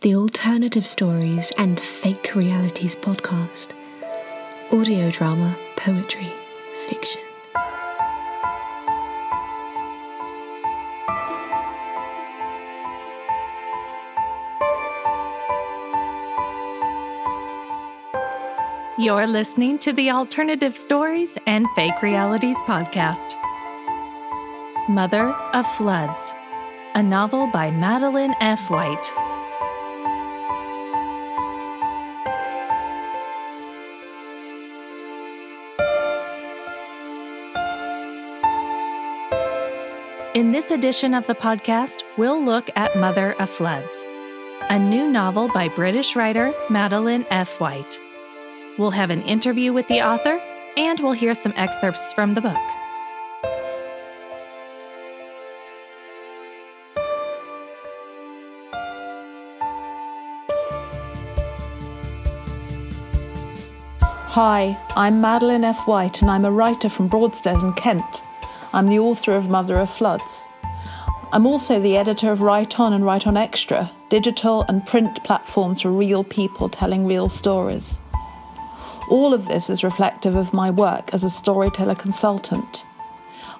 the Alternative Stories and Fake Realities podcast. Audio drama, poetry, fiction. You're listening to the Alternative Stories and Fake Realities podcast. Mother of Floods, a novel by Madeline F. White. In this edition of the podcast, we'll look at Mother of Floods, a new novel by British writer Madeline F. White. We'll have an interview with the author, and we'll hear some excerpts from the book. Hi, I'm Madeline F. White, and I'm a writer from Broadstairs in Kent. I'm the author of Mother of Floods. I'm also the editor of Write On and Write On Extra, digital and print platforms for real people telling real stories. All of this is reflective of my work as a storyteller consultant.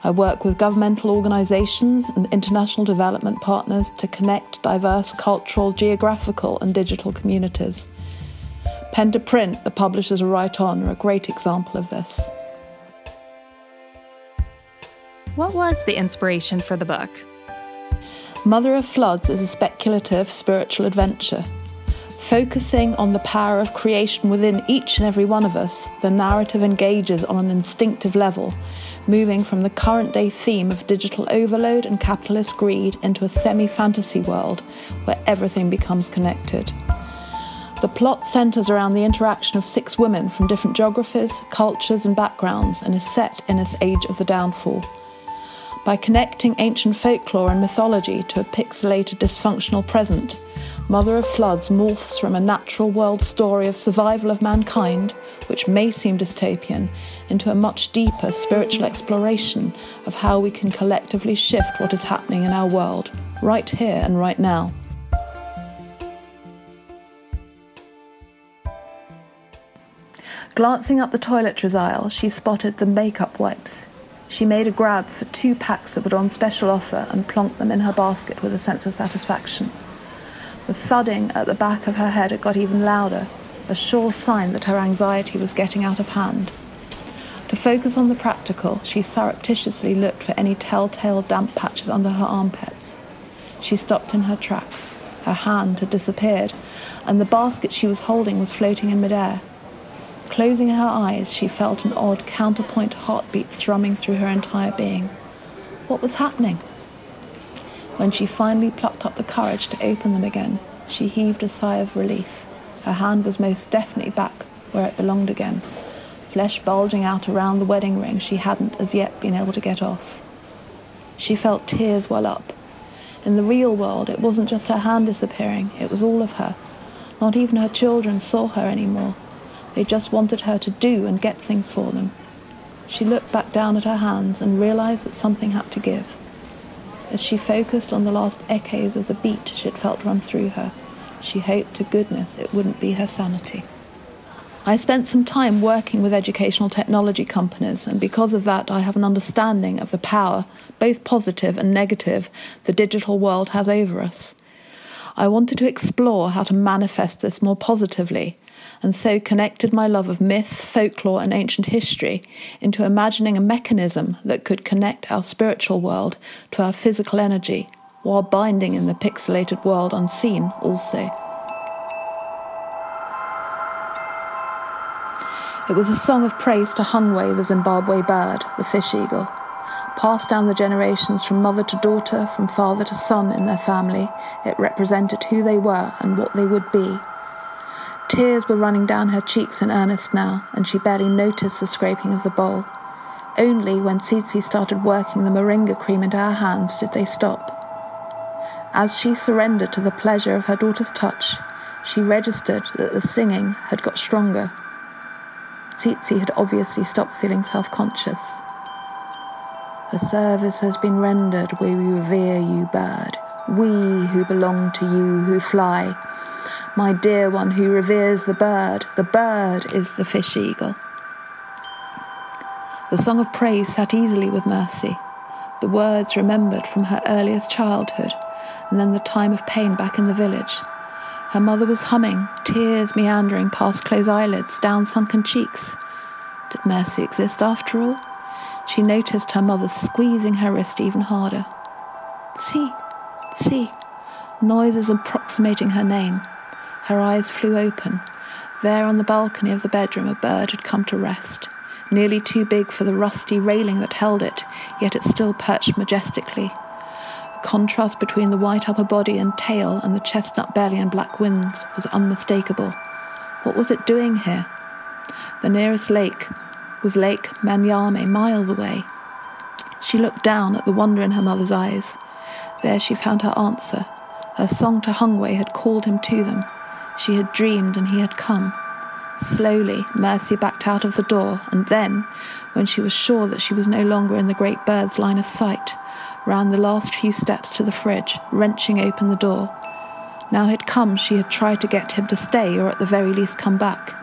I work with governmental organisations and international development partners to connect diverse cultural, geographical, and digital communities. Pen to Print, the publishers of Write On, are a great example of this. What was the inspiration for the book? Mother of Floods is a speculative spiritual adventure Focusing on the power of creation within each and every one of us, the narrative engages on an instinctive level, moving from the current day theme of digital overload and capitalist greed into a semi fantasy world where everything becomes connected. The plot centres around the interaction of six women from different geographies, cultures, and backgrounds and is set in its age of the downfall. By connecting ancient folklore and mythology to a pixelated dysfunctional present, Mother of Floods morphs from a natural world story of survival of mankind, which may seem dystopian, into a much deeper spiritual exploration of how we can collectively shift what is happening in our world, right here and right now. Glancing up the toiletries aisle, she spotted the makeup wipes. She made a grab for two packs that were on special offer and plonked them in her basket with a sense of satisfaction. The thudding at the back of her head had got even louder, a sure sign that her anxiety was getting out of hand. To focus on the practical, she surreptitiously looked for any telltale damp patches under her armpits. She stopped in her tracks. Her hand had disappeared, and the basket she was holding was floating in midair. Closing her eyes, she felt an odd counterpoint heartbeat thrumming through her entire being. What was happening? When she finally plucked up the courage to open them again, she heaved a sigh of relief. Her hand was most definitely back where it belonged again, flesh bulging out around the wedding ring she hadn't as yet been able to get off. She felt tears well up. In the real world, it wasn't just her hand disappearing, it was all of her. Not even her children saw her anymore. They just wanted her to do and get things for them. She looked back down at her hands and realized that something had to give as she focused on the last echoes of the beat she'd felt run through her. She hoped to goodness it wouldn't be her sanity. I spent some time working with educational technology companies, and because of that, I have an understanding of the power, both positive and negative, the digital world has over us. I wanted to explore how to manifest this more positively and so connected my love of myth, folklore, and ancient history into imagining a mechanism that could connect our spiritual world to our physical energy while binding in the pixelated world unseen also. It was a song of praise to Hungwe, the Zimbabwe bird, the fish eagle. Passed down the generations from mother to daughter, from father to son in their family, it represented who they were and what they would be Tears were running down her cheeks in earnest now, and she barely noticed the scraping of the bowl. Only when Tsitsi started working the moringa cream into her hands did they stop. As she surrendered to the pleasure of her daughter's touch, she registered that the singing had got stronger. Tsitsi had obviously stopped feeling self conscious. The service has been rendered, we revere you, bird. We who belong to you, who fly, my dear one who reveres the bird. The bird is the fish eagle. The song of praise sat easily with Mercy, the words remembered from her earliest childhood, and then the time of pain back in the village. Her mother was humming, tears meandering past closed eyelids, down sunken cheeks. Did Mercy exist after all? She noticed her mother squeezing her wrist even harder. See, see, noises approximating her name. Her eyes flew open. There on the balcony of the bedroom, a bird had come to rest nearly too big for the rusty railing that held it, yet it still perched majestically. The contrast between the white upper body and tail and the chestnut belly and black wings was unmistakable. What was it doing here? The nearest lake was Lake Manyame, miles away. She looked down at the wonder in her mother's eyes. There she found her answer. Her song to Hungwe had called him to them. She had dreamed and he had come. Slowly, Mercy backed out of the door, and then, when she was sure that she was no longer in the great bird's line of sight, ran the last few steps to the fridge, wrenching open the door. Now he'd come, she had tried to get him to stay, or at the very least come back.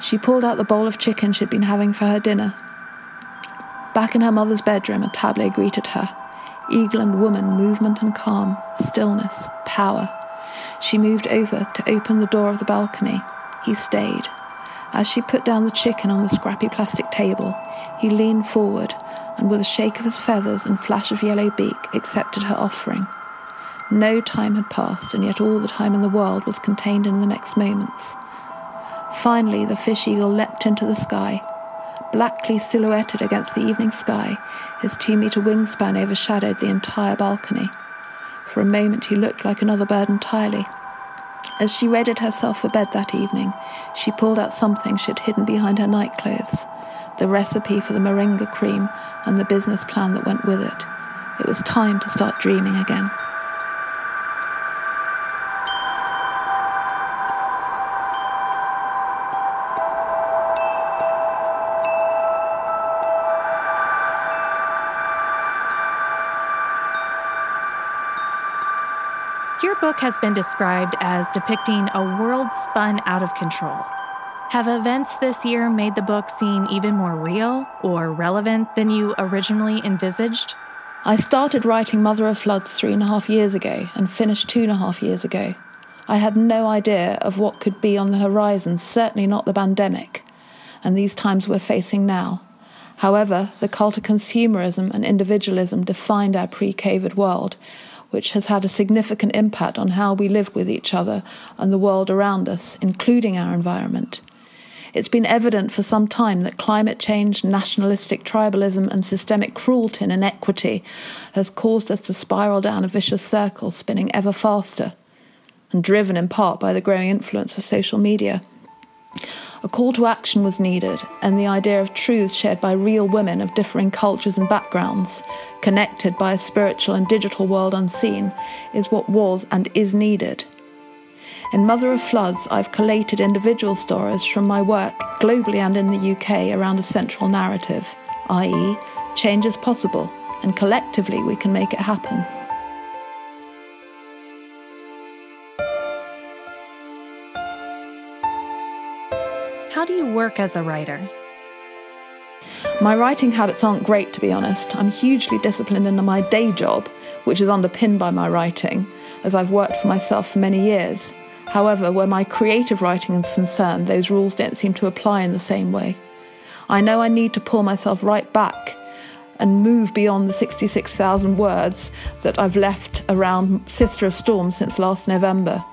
She pulled out the bowl of chicken she'd been having for her dinner. Back in her mother's bedroom, a tableau greeted her. Eagle and woman, movement and calm, stillness, power. She moved over to open the door of the balcony. He stayed. As she put down the chicken on the scrappy plastic table, he leaned forward and, with a shake of his feathers and flash of yellow beak, accepted her offering. No time had passed, and yet all the time in the world was contained in the next moments. Finally, the fish eagle leapt into the sky. Blackly silhouetted against the evening sky, his two metre wingspan overshadowed the entire balcony. For a moment, he looked like another bird entirely. As she readied herself for bed that evening, she pulled out something she'd hidden behind her nightclothes the recipe for the moringa cream and the business plan that went with it. It was time to start dreaming again. Your book has been described as depicting a world spun out of control. Have events this year made the book seem even more real or relevant than you originally envisaged? I started writing Mother of Floods three and a half years ago and finished two and a half years ago. I had no idea of what could be on the horizon, certainly not the pandemic, and these times we're facing now. However, the cult of consumerism and individualism defined our pre COVID world, which has had a significant impact on how we live with each other and the world around us, including our environment. It's been evident for some time that climate change, nationalistic tribalism, and systemic cruelty and inequity has caused us to spiral down a vicious circle, spinning ever faster, and driven in part by the growing influence of social media. A call to action was needed, and the idea of truths shared by real women of differing cultures and backgrounds, connected by a spiritual and digital world unseen, is what was and is needed. In Mother of Floods, I've collated individual stories from my work globally and in the UK around a central narrative, i.e., change is possible, and collectively we can make it happen. Work as a writer? My writing habits aren't great, to be honest. I'm hugely disciplined in my day job, which is underpinned by my writing, as I've worked for myself for many years. However, where my creative writing is concerned, those rules don't seem to apply in the same way. I know I need to pull myself right back and move beyond the 66,000 words that I've left around Sister of Storm since last November.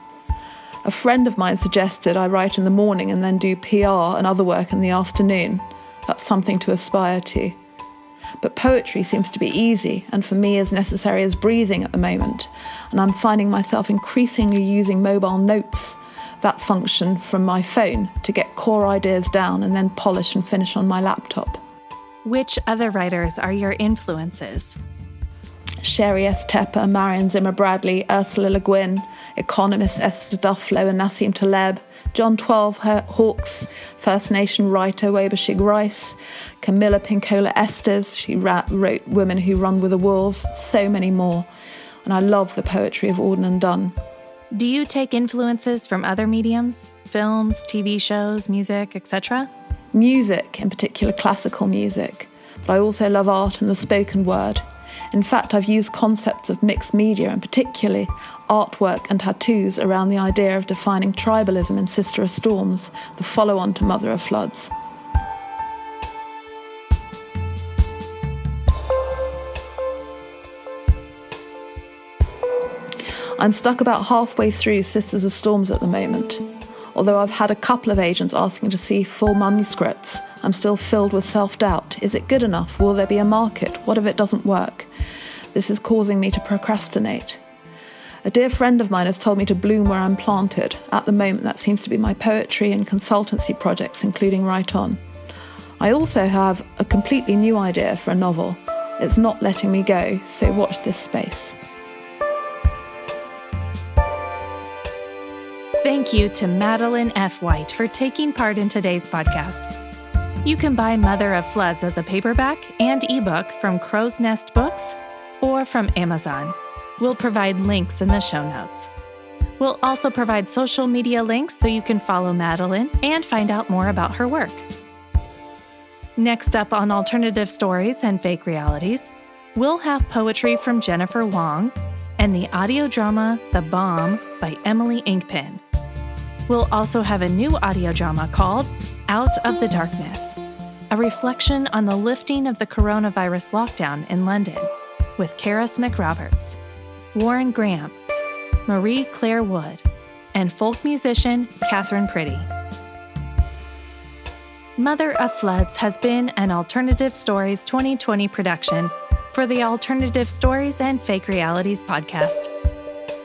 A friend of mine suggested I write in the morning and then do PR and other work in the afternoon. That's something to aspire to. But poetry seems to be easy and for me as necessary as breathing at the moment. And I'm finding myself increasingly using mobile notes, that function from my phone, to get core ideas down and then polish and finish on my laptop. Which other writers are your influences? Sheri S. Tepper, Marion Zimmer Bradley, Ursula Le Guin, economist Esther Duflo and Nassim Taleb, John Twelve Hawks, First Nation writer Waubgeshig Rice, Camilla Pinkola Estes, she wrote Women Who Run with the Wolves, so many more. And I love the poetry of Auden and Dunn. Do you take influences from other mediums, films, TV shows, music, etc.? Music, in particular classical music, but I also love art and the spoken word. In fact, I've used concepts of mixed media, and particularly artwork and tattoos, around the idea of defining tribalism in Sister of Storms, the follow on to Mother of Floods. I'm stuck about halfway through Sisters of Storms at the moment. Although I've had a couple of agents asking to see full manuscripts, I'm still filled with self doubt. Is it good enough? Will there be a market? What if it doesn't work? This is causing me to procrastinate. A dear friend of mine has told me to bloom where I'm planted. At the moment, that seems to be my poetry and consultancy projects, including Write On. I also have a completely new idea for a novel. It's not letting me go, so watch this space. Thank you to Madeline F. White for taking part in today's podcast. You can buy Mother of Floods as a paperback and ebook from Crow's Nest Books or from Amazon. We'll provide links in the show notes. We'll also provide social media links so you can follow Madeline and find out more about her work. Next up on Alternative Stories and Fake Realities, we'll have poetry from Jennifer Wong and the audio drama The Bomb by Emily Inkpin. We'll also have a new audio drama called Out of the Darkness, a reflection on the lifting of the coronavirus lockdown in London with Karis McRoberts, Warren Graham, Marie Claire Wood, and folk musician Catherine Pretty. Mother of Floods has been an Alternative Stories 2020 production for the Alternative Stories and Fake Realities podcast.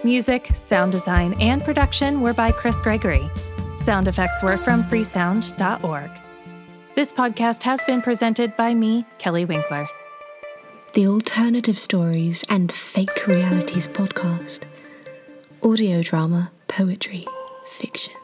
Music, sound design, and production were by Chris Gregory. Sound effects were from freesound.org. This podcast has been presented by me, Kelly Winkler. The Alternative Stories and Fake Realities podcast. Audio drama, poetry, fiction.